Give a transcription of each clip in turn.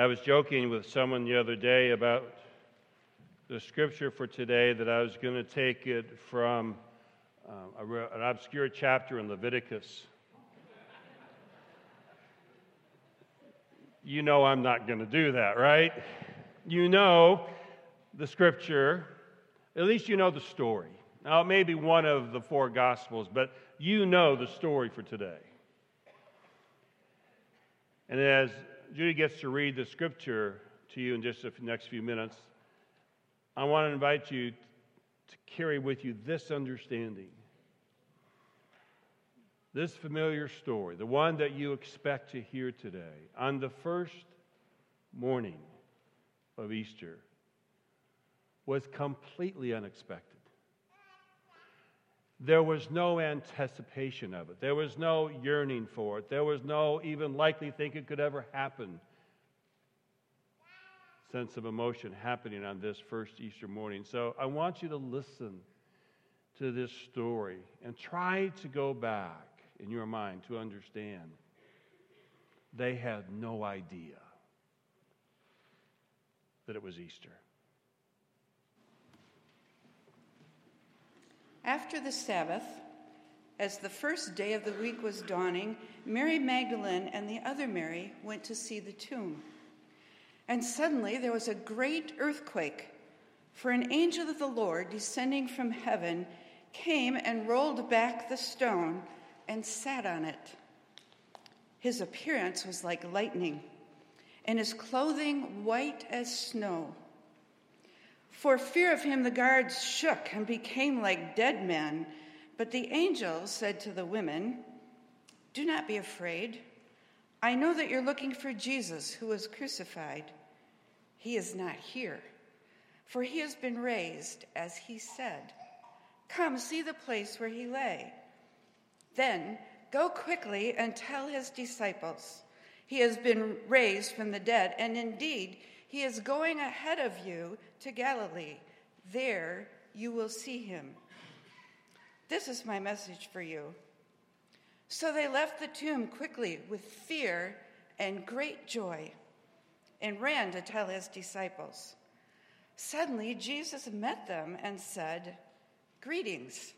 I was joking with someone the other day about the scripture for today that I was going to take it from uh, an obscure chapter in Leviticus. you know I'm not going to do that, right? You know the scripture, at least you know the story. Now, it may be one of the four gospels, but you know the story for today. And as Judy gets to read the scripture to you in just the next few minutes, I want to invite you to carry with you this understanding. This familiar story, the one that you expect to hear today, on the first morning of Easter, was completely unexpected. There was no anticipation of it. There was no yearning for it. There was no even likely think it could ever happen. Sense of emotion happening on this first Easter morning. So I want you to listen to this story and try to go back in your mind to understand. They had no idea that it was Easter. After the Sabbath, as the first day of the week was dawning, Mary Magdalene and the other Mary went to see the tomb. And suddenly there was a great earthquake, for an angel of the Lord descending from heaven came and rolled back the stone and sat on it. His appearance was like lightning, and his clothing white as snow. For fear of him, the guards shook and became like dead men. But the angel said to the women, Do not be afraid. I know that you're looking for Jesus who was crucified. He is not here, for he has been raised, as he said. Come, see the place where he lay. Then go quickly and tell his disciples, He has been raised from the dead, and indeed, he is going ahead of you to Galilee. There you will see him. This is my message for you. So they left the tomb quickly with fear and great joy and ran to tell his disciples. Suddenly, Jesus met them and said, Greetings.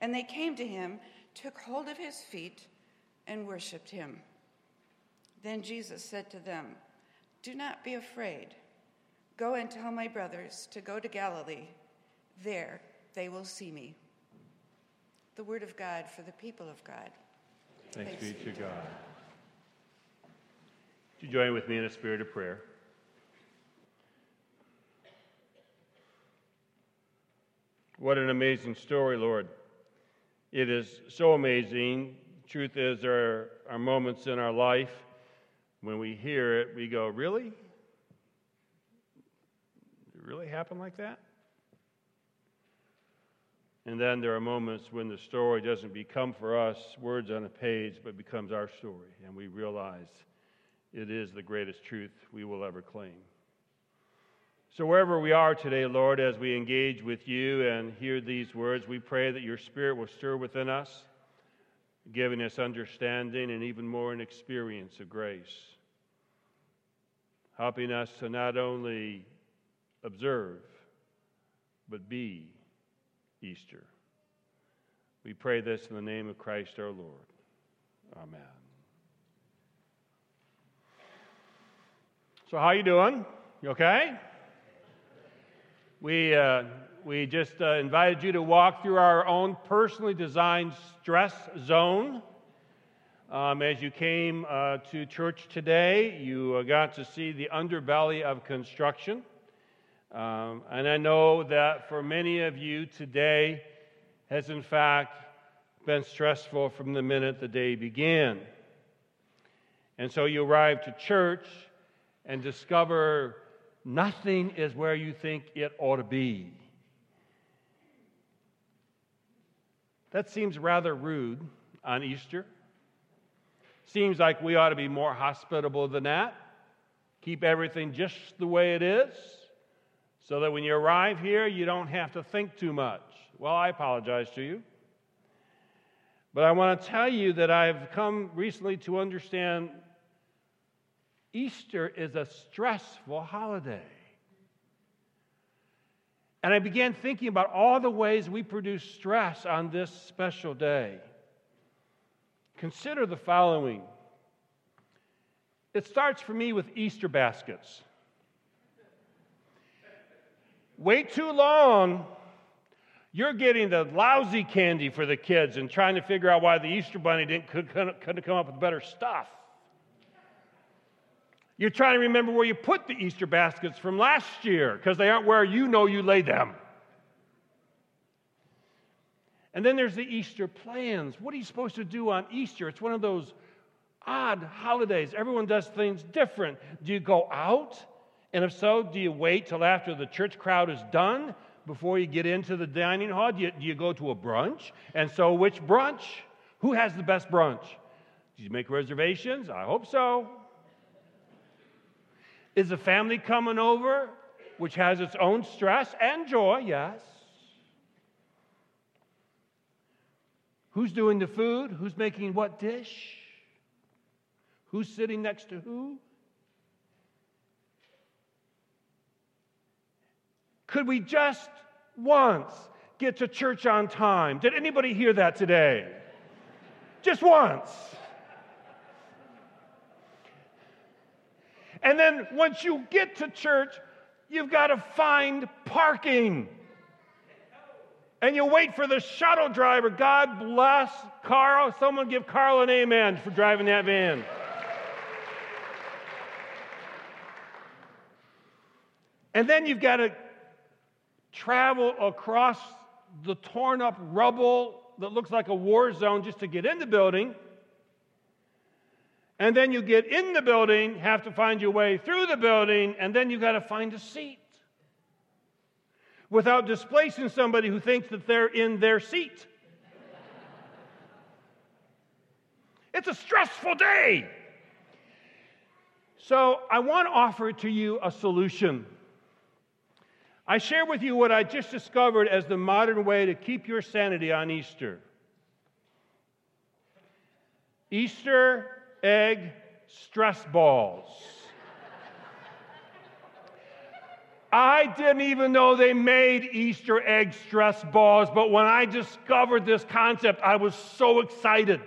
And they came to him, took hold of his feet, and worshiped him. Then Jesus said to them, do not be afraid. Go and tell my brothers to go to Galilee. There they will see me. The word of God for the people of God. Thanks, Thanks be to God. God. Would you join with me in a spirit of prayer? What an amazing story, Lord. It is so amazing. Truth is, there are moments in our life when we hear it, we go, Really? It really happened like that? And then there are moments when the story doesn't become for us words on a page, but becomes our story, and we realize it is the greatest truth we will ever claim. So, wherever we are today, Lord, as we engage with you and hear these words, we pray that your Spirit will stir within us, giving us understanding and even more an experience of grace helping us to not only observe, but be Easter. We pray this in the name of Christ our Lord. Amen. So, how you doing? You okay? We, uh, we just uh, invited you to walk through our own personally designed stress zone. Um, as you came uh, to church today, you uh, got to see the underbelly of construction. Um, and I know that for many of you, today has in fact been stressful from the minute the day began. And so you arrive to church and discover nothing is where you think it ought to be. That seems rather rude on Easter. Seems like we ought to be more hospitable than that. Keep everything just the way it is so that when you arrive here, you don't have to think too much. Well, I apologize to you. But I want to tell you that I've come recently to understand Easter is a stressful holiday. And I began thinking about all the ways we produce stress on this special day. Consider the following it starts for me with Easter baskets. Wait too long, you're getting the lousy candy for the kids and trying to figure out why the Easter bunny didn't couldn't come up with better stuff. You're trying to remember where you put the Easter baskets from last year because they aren't where you know you laid them. And then there's the Easter plans. What are you supposed to do on Easter? It's one of those odd holidays. Everyone does things different. Do you go out? And if so, do you wait till after the church crowd is done before you get into the dining hall? Do you, do you go to a brunch? And so, which brunch? Who has the best brunch? Did you make reservations? I hope so. Is the family coming over, which has its own stress and joy, yes. Who's doing the food? Who's making what dish? Who's sitting next to who? Could we just once get to church on time? Did anybody hear that today? just once. And then once you get to church, you've got to find parking. And you wait for the shuttle driver. God bless Carl. Someone give Carl an amen for driving that van. And then you've got to travel across the torn up rubble that looks like a war zone just to get in the building. And then you get in the building, have to find your way through the building, and then you've got to find a seat without displacing somebody who thinks that they're in their seat. It's a stressful day. So, I want to offer to you a solution. I share with you what I just discovered as the modern way to keep your sanity on Easter. Easter egg stress balls. I didn't even know they made Easter egg stress balls, but when I discovered this concept, I was so excited.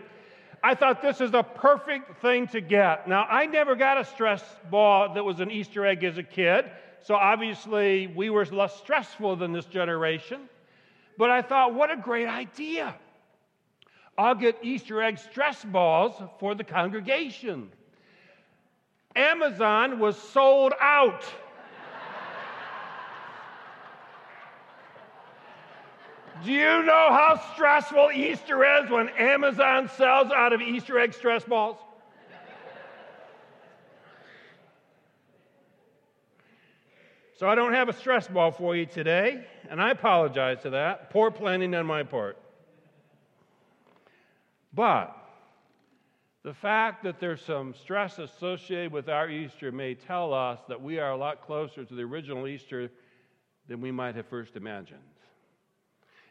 I thought this is the perfect thing to get. Now, I never got a stress ball that was an Easter egg as a kid. So obviously, we were less stressful than this generation. But I thought, what a great idea. I'll get Easter egg stress balls for the congregation. Amazon was sold out. Do you know how stressful Easter is when Amazon sells out of Easter egg stress balls? So I don't have a stress ball for you today, and I apologize for that. Poor planning on my part. But the fact that there's some stress associated with our Easter may tell us that we are a lot closer to the original Easter than we might have first imagined.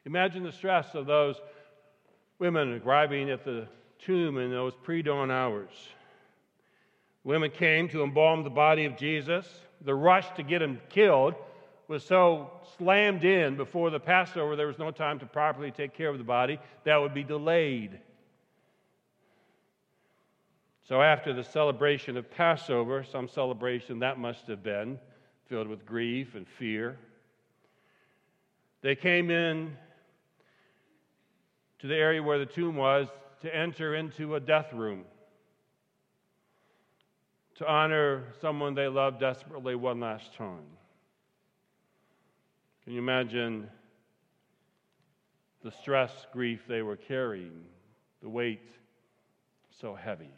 Imagine the stress of those women arriving at the tomb in those pre dawn hours. Women came to embalm the body of Jesus the rush to get him killed was so slammed in before the Passover, there was no time to properly take care of the body. That would be delayed. So, after the celebration of Passover, some celebration that must have been filled with grief and fear, they came in to the area where the tomb was to enter into a death room to honor someone they loved desperately one last time. Can you imagine the stress, grief they were carrying, the weight so heavy?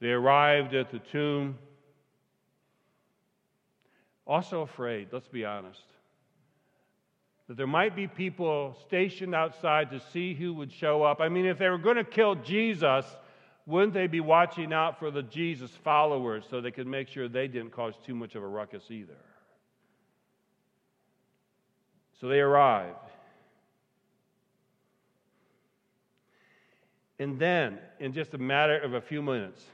They arrived at the tomb, also afraid, let's be honest, that there might be people stationed outside to see who would show up. I mean, if they were going to kill Jesus, wouldn't they be watching out for the Jesus followers so they could make sure they didn't cause too much of a ruckus either? So they arrived. And then, in just a matter of a few minutes,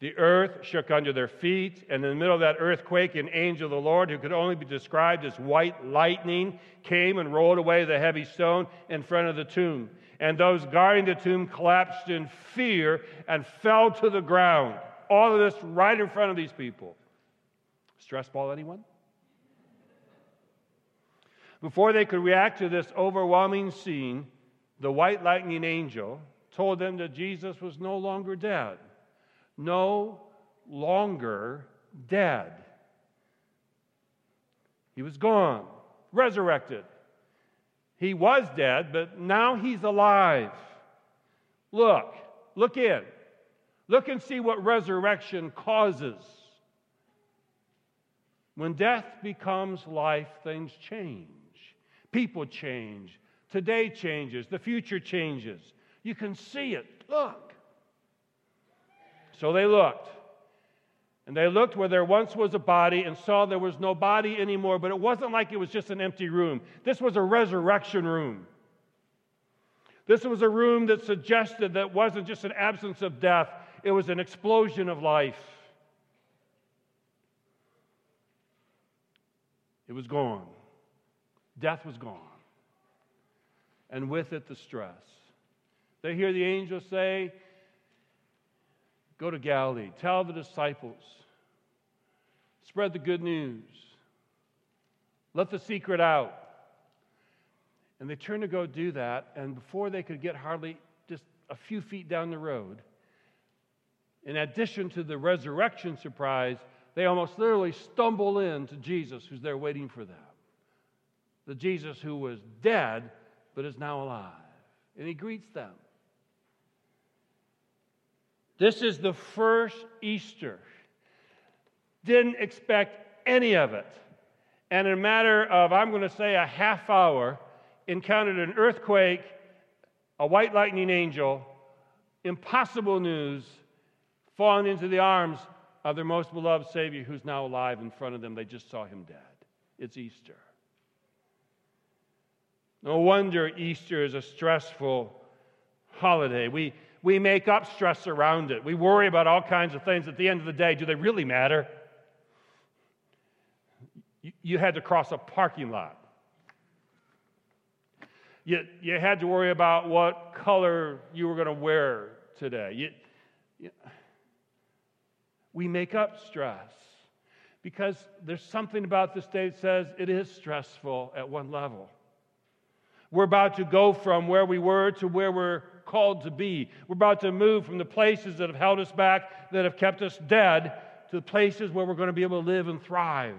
the earth shook under their feet, and in the middle of that earthquake, an angel of the Lord, who could only be described as white lightning, came and rolled away the heavy stone in front of the tomb. And those guarding the tomb collapsed in fear and fell to the ground. All of this right in front of these people. Stress ball, anyone? Before they could react to this overwhelming scene, the white lightning angel told them that Jesus was no longer dead. No longer dead. He was gone, resurrected. He was dead, but now he's alive. Look, look in. Look and see what resurrection causes. When death becomes life, things change. People change. Today changes. The future changes. You can see it. Look. So they looked. And they looked where there once was a body and saw there was no body anymore, but it wasn't like it was just an empty room. This was a resurrection room. This was a room that suggested that wasn't just an absence of death, it was an explosion of life. It was gone. Death was gone. And with it, the stress. They hear the angel say, Go to Galilee, tell the disciples, spread the good news, let the secret out. And they turn to go do that, and before they could get hardly just a few feet down the road, in addition to the resurrection surprise, they almost literally stumble into Jesus who's there waiting for them the Jesus who was dead but is now alive. And he greets them. This is the first Easter. Didn't expect any of it. And in a matter of, I'm going to say, a half hour, encountered an earthquake, a white lightning angel, impossible news, falling into the arms of their most beloved Savior who's now alive in front of them. They just saw him dead. It's Easter. No wonder Easter is a stressful holiday. We, we make up stress around it. We worry about all kinds of things. At the end of the day, do they really matter? You, had to cross a parking lot. You, you had to worry about what color you were going to wear today. You, you, we make up stress because there's something about this day that says it is stressful at one level. We're about to go from where we were to where we're called to be. We're about to move from the places that have held us back, that have kept us dead, to the places where we're going to be able to live and thrive.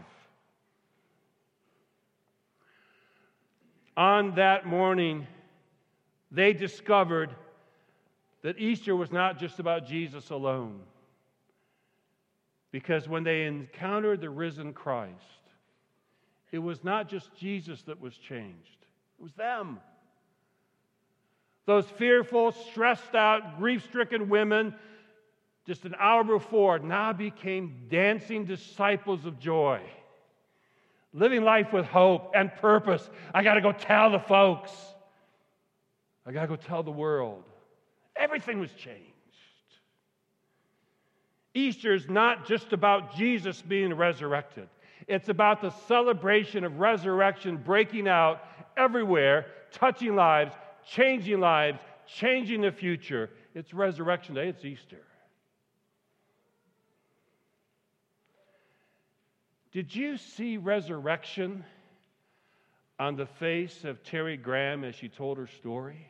On that morning, they discovered that Easter was not just about Jesus alone. Because when they encountered the risen Christ, it was not just Jesus that was changed, it was them. Those fearful, stressed out, grief stricken women, just an hour before, now became dancing disciples of joy, living life with hope and purpose. I got to go tell the folks, I got to go tell the world. Everything was changed. Easter is not just about Jesus being resurrected. It's about the celebration of resurrection breaking out everywhere, touching lives, changing lives, changing the future. It's Resurrection Day, it's Easter. Did you see resurrection on the face of Terry Graham as she told her story?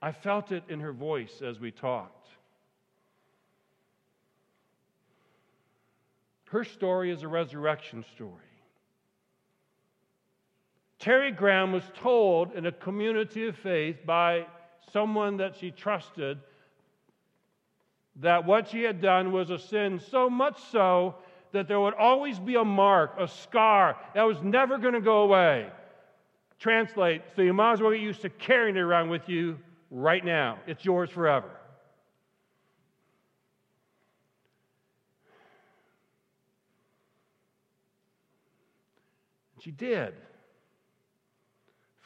I felt it in her voice as we talked. Her story is a resurrection story. Terry Graham was told in a community of faith by someone that she trusted that what she had done was a sin, so much so that there would always be a mark, a scar that was never going to go away. Translate, so you might as well get used to carrying it around with you right now. It's yours forever. She did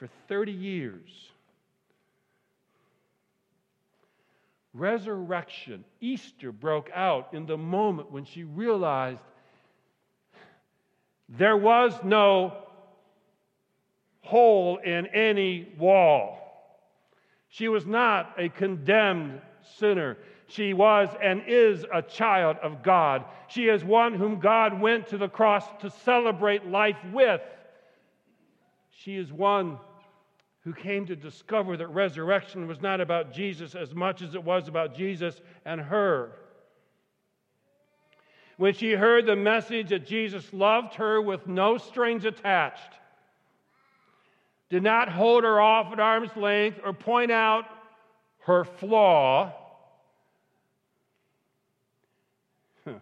for 30 years. Resurrection, Easter broke out in the moment when she realized there was no hole in any wall. She was not a condemned sinner. She was and is a child of God. She is one whom God went to the cross to celebrate life with. She is one who came to discover that resurrection was not about Jesus as much as it was about Jesus and her. When she heard the message that Jesus loved her with no strings attached, did not hold her off at arm's length or point out her flaw.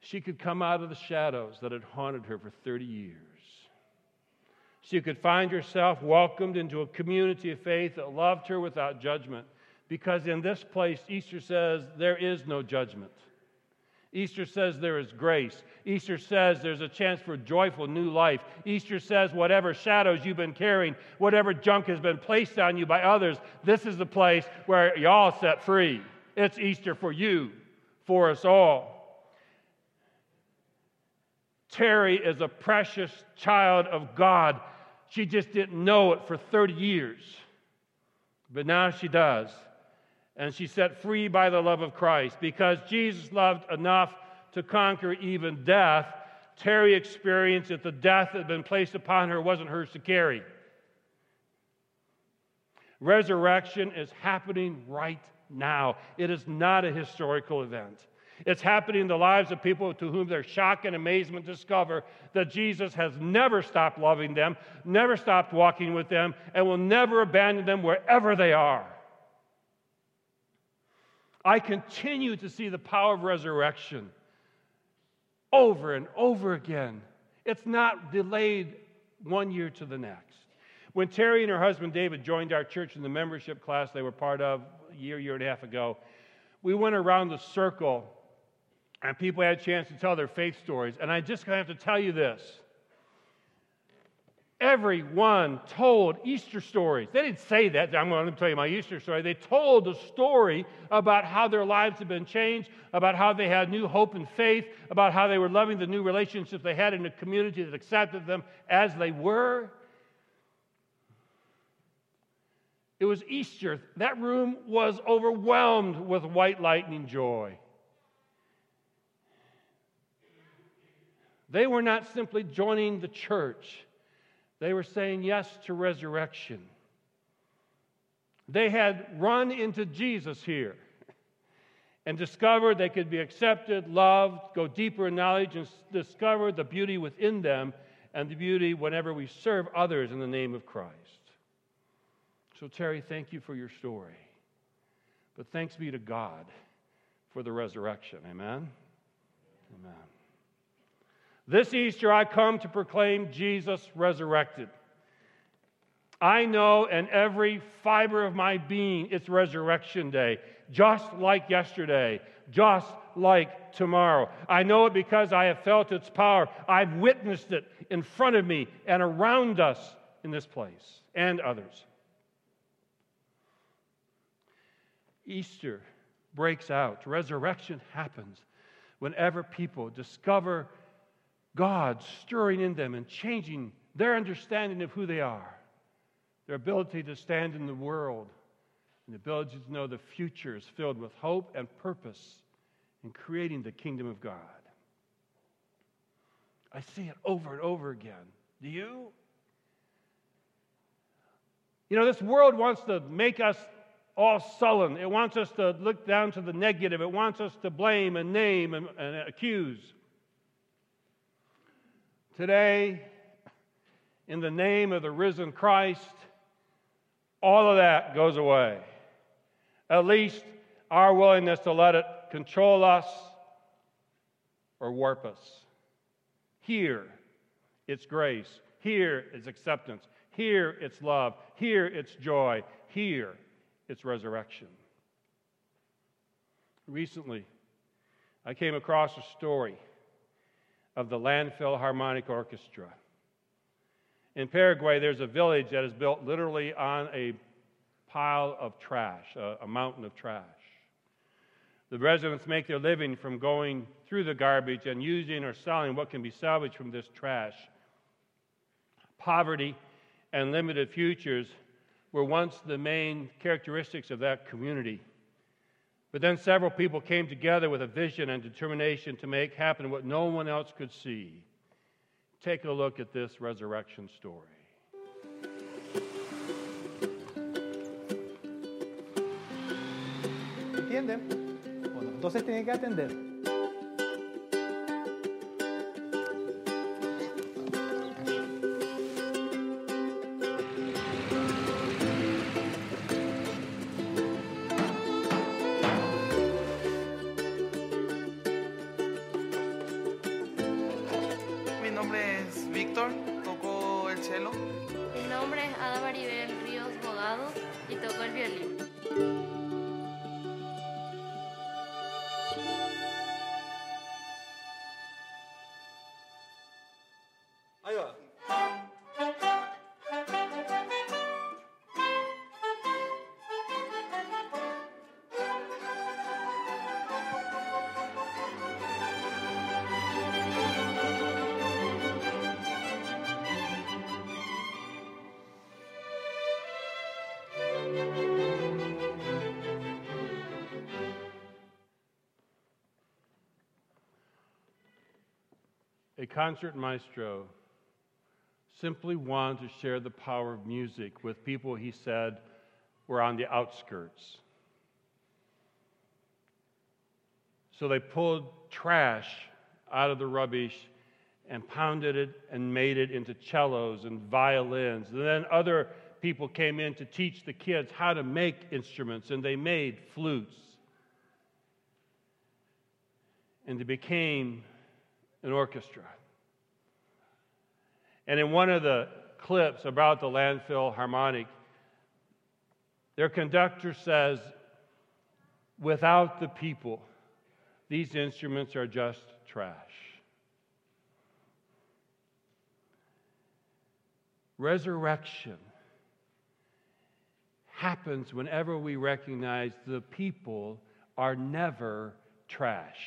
She could come out of the shadows that had haunted her for 30 years. She could find herself welcomed into a community of faith that loved her without judgment. Because in this place, Easter says there is no judgment. Easter says there is grace. Easter says there's a chance for joyful new life. Easter says whatever shadows you've been carrying, whatever junk has been placed on you by others, this is the place where y'all set free. It's Easter for you, for us all. Terry is a precious child of God. She just didn't know it for 30 years, but now she does and she's set free by the love of Christ. Because Jesus loved enough to conquer even death, Terry experienced that the death that had been placed upon her wasn't hers to carry. Resurrection is happening right now. It is not a historical event. It's happening in the lives of people to whom their shock and amazement discover that Jesus has never stopped loving them, never stopped walking with them, and will never abandon them wherever they are. I continue to see the power of resurrection over and over again. It's not delayed one year to the next. When Terry and her husband David joined our church in the membership class they were part of a year, year and a half ago, we went around the circle and people had a chance to tell their faith stories. And I just have to tell you this Everyone told Easter stories. They didn't say that. I'm going to tell you my Easter story. They told a story about how their lives had been changed, about how they had new hope and faith, about how they were loving the new relationships they had in a community that accepted them as they were. It was Easter. That room was overwhelmed with white lightning joy. They were not simply joining the church they were saying yes to resurrection. They had run into Jesus here and discovered they could be accepted, loved, go deeper in knowledge, and discover the beauty within them and the beauty whenever we serve others in the name of Christ. So, Terry, thank you for your story. But thanks be to God for the resurrection. Amen? Amen. This Easter, I come to proclaim Jesus resurrected. I know in every fiber of my being it's resurrection day, just like yesterday, just like tomorrow. I know it because I have felt its power. I've witnessed it in front of me and around us in this place and others. Easter breaks out, resurrection happens whenever people discover God stirring in them and changing their understanding of who they are, their ability to stand in the world, and the ability to know the future is filled with hope and purpose in creating the kingdom of God. I see it over and over again. Do you? You know, this world wants to make us all sullen. It wants us to look down to the negative. It wants us to blame and name and, and accuse. Today, in the name of the risen Christ, all of that goes away. At least our willingness to let it control us or warp us. Here, it's grace. Here, it's acceptance. Here, it's love. Here, it's joy. Here, it's resurrection. Recently, I came across a story of the Landfill Harmonic Orchestra. In Paraguay, there's a village that is built literally on a pile of trash, a, a mountain of trash. The residents make their living from going through the garbage and using or selling what can be salvaged from this trash. Poverty and limited futures were once the main characteristics of that community. But then several people came together with a vision and determination to make happen what no one else could see. Take a look at this resurrection story. ¿Entienden? Bueno, entonces tienen que atender. Mi nombre es Ada Maribel Ríos Bogado y toco el violín. Concert maestro simply wanted to share the power of music with people he said were on the outskirts. So they pulled trash out of the rubbish and pounded it and made it into cellos and violins. And then other people came in to teach the kids how to make instruments, and they made flutes. And they became an orchestra. And in one of the clips about the landfill harmonic, their conductor says, without the people, these instruments are just trash. Resurrection happens whenever we recognize the people are never trash.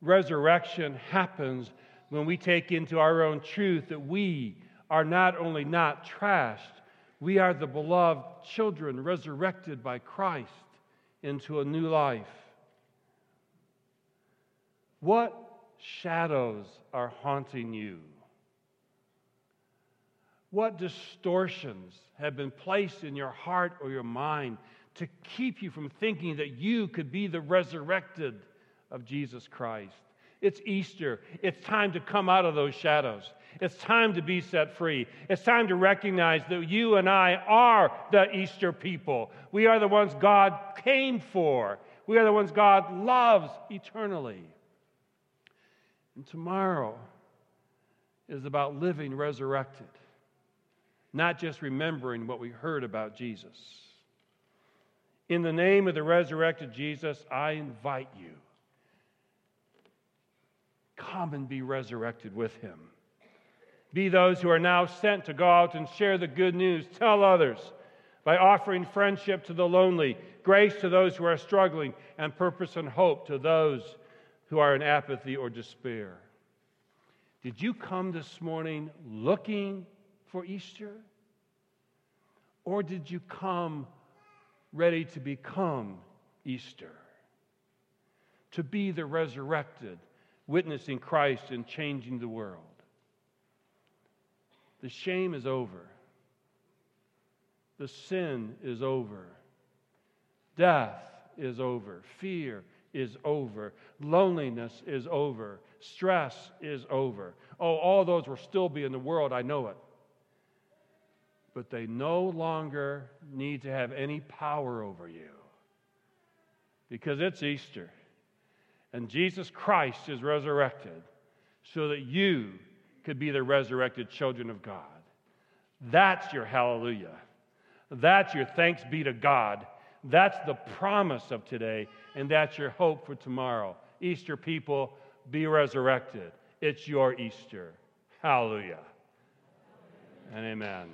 Resurrection happens when we take into our own truth that we are not only not trashed, we are the beloved children resurrected by Christ into a new life. What shadows are haunting you? What distortions have been placed in your heart or your mind to keep you from thinking that you could be the resurrected of Jesus Christ? It's Easter. It's time to come out of those shadows. It's time to be set free. It's time to recognize that you and I are the Easter people. We are the ones God came for. We are the ones God loves eternally. And tomorrow is about living resurrected, not just remembering what we heard about Jesus. In the name of the resurrected Jesus, I invite you come and be resurrected with him. Be those who are now sent to go out and share the good news, tell others by offering friendship to the lonely, grace to those who are struggling, and purpose and hope to those who are in apathy or despair. Did you come this morning looking for Easter? Or did you come ready to become Easter? To be the resurrected, witnessing Christ and changing the world. The shame is over. The sin is over. Death is over. Fear is over. Loneliness is over. Stress is over. Oh, all those will still be in the world, I know it. But they no longer need to have any power over you because it's Easter and Jesus Christ is resurrected so that you could be the resurrected children of God. That's your hallelujah. That's your thanks be to God. That's the promise of today, and that's your hope for tomorrow. Easter people, be resurrected. It's your Easter. Hallelujah. And amen.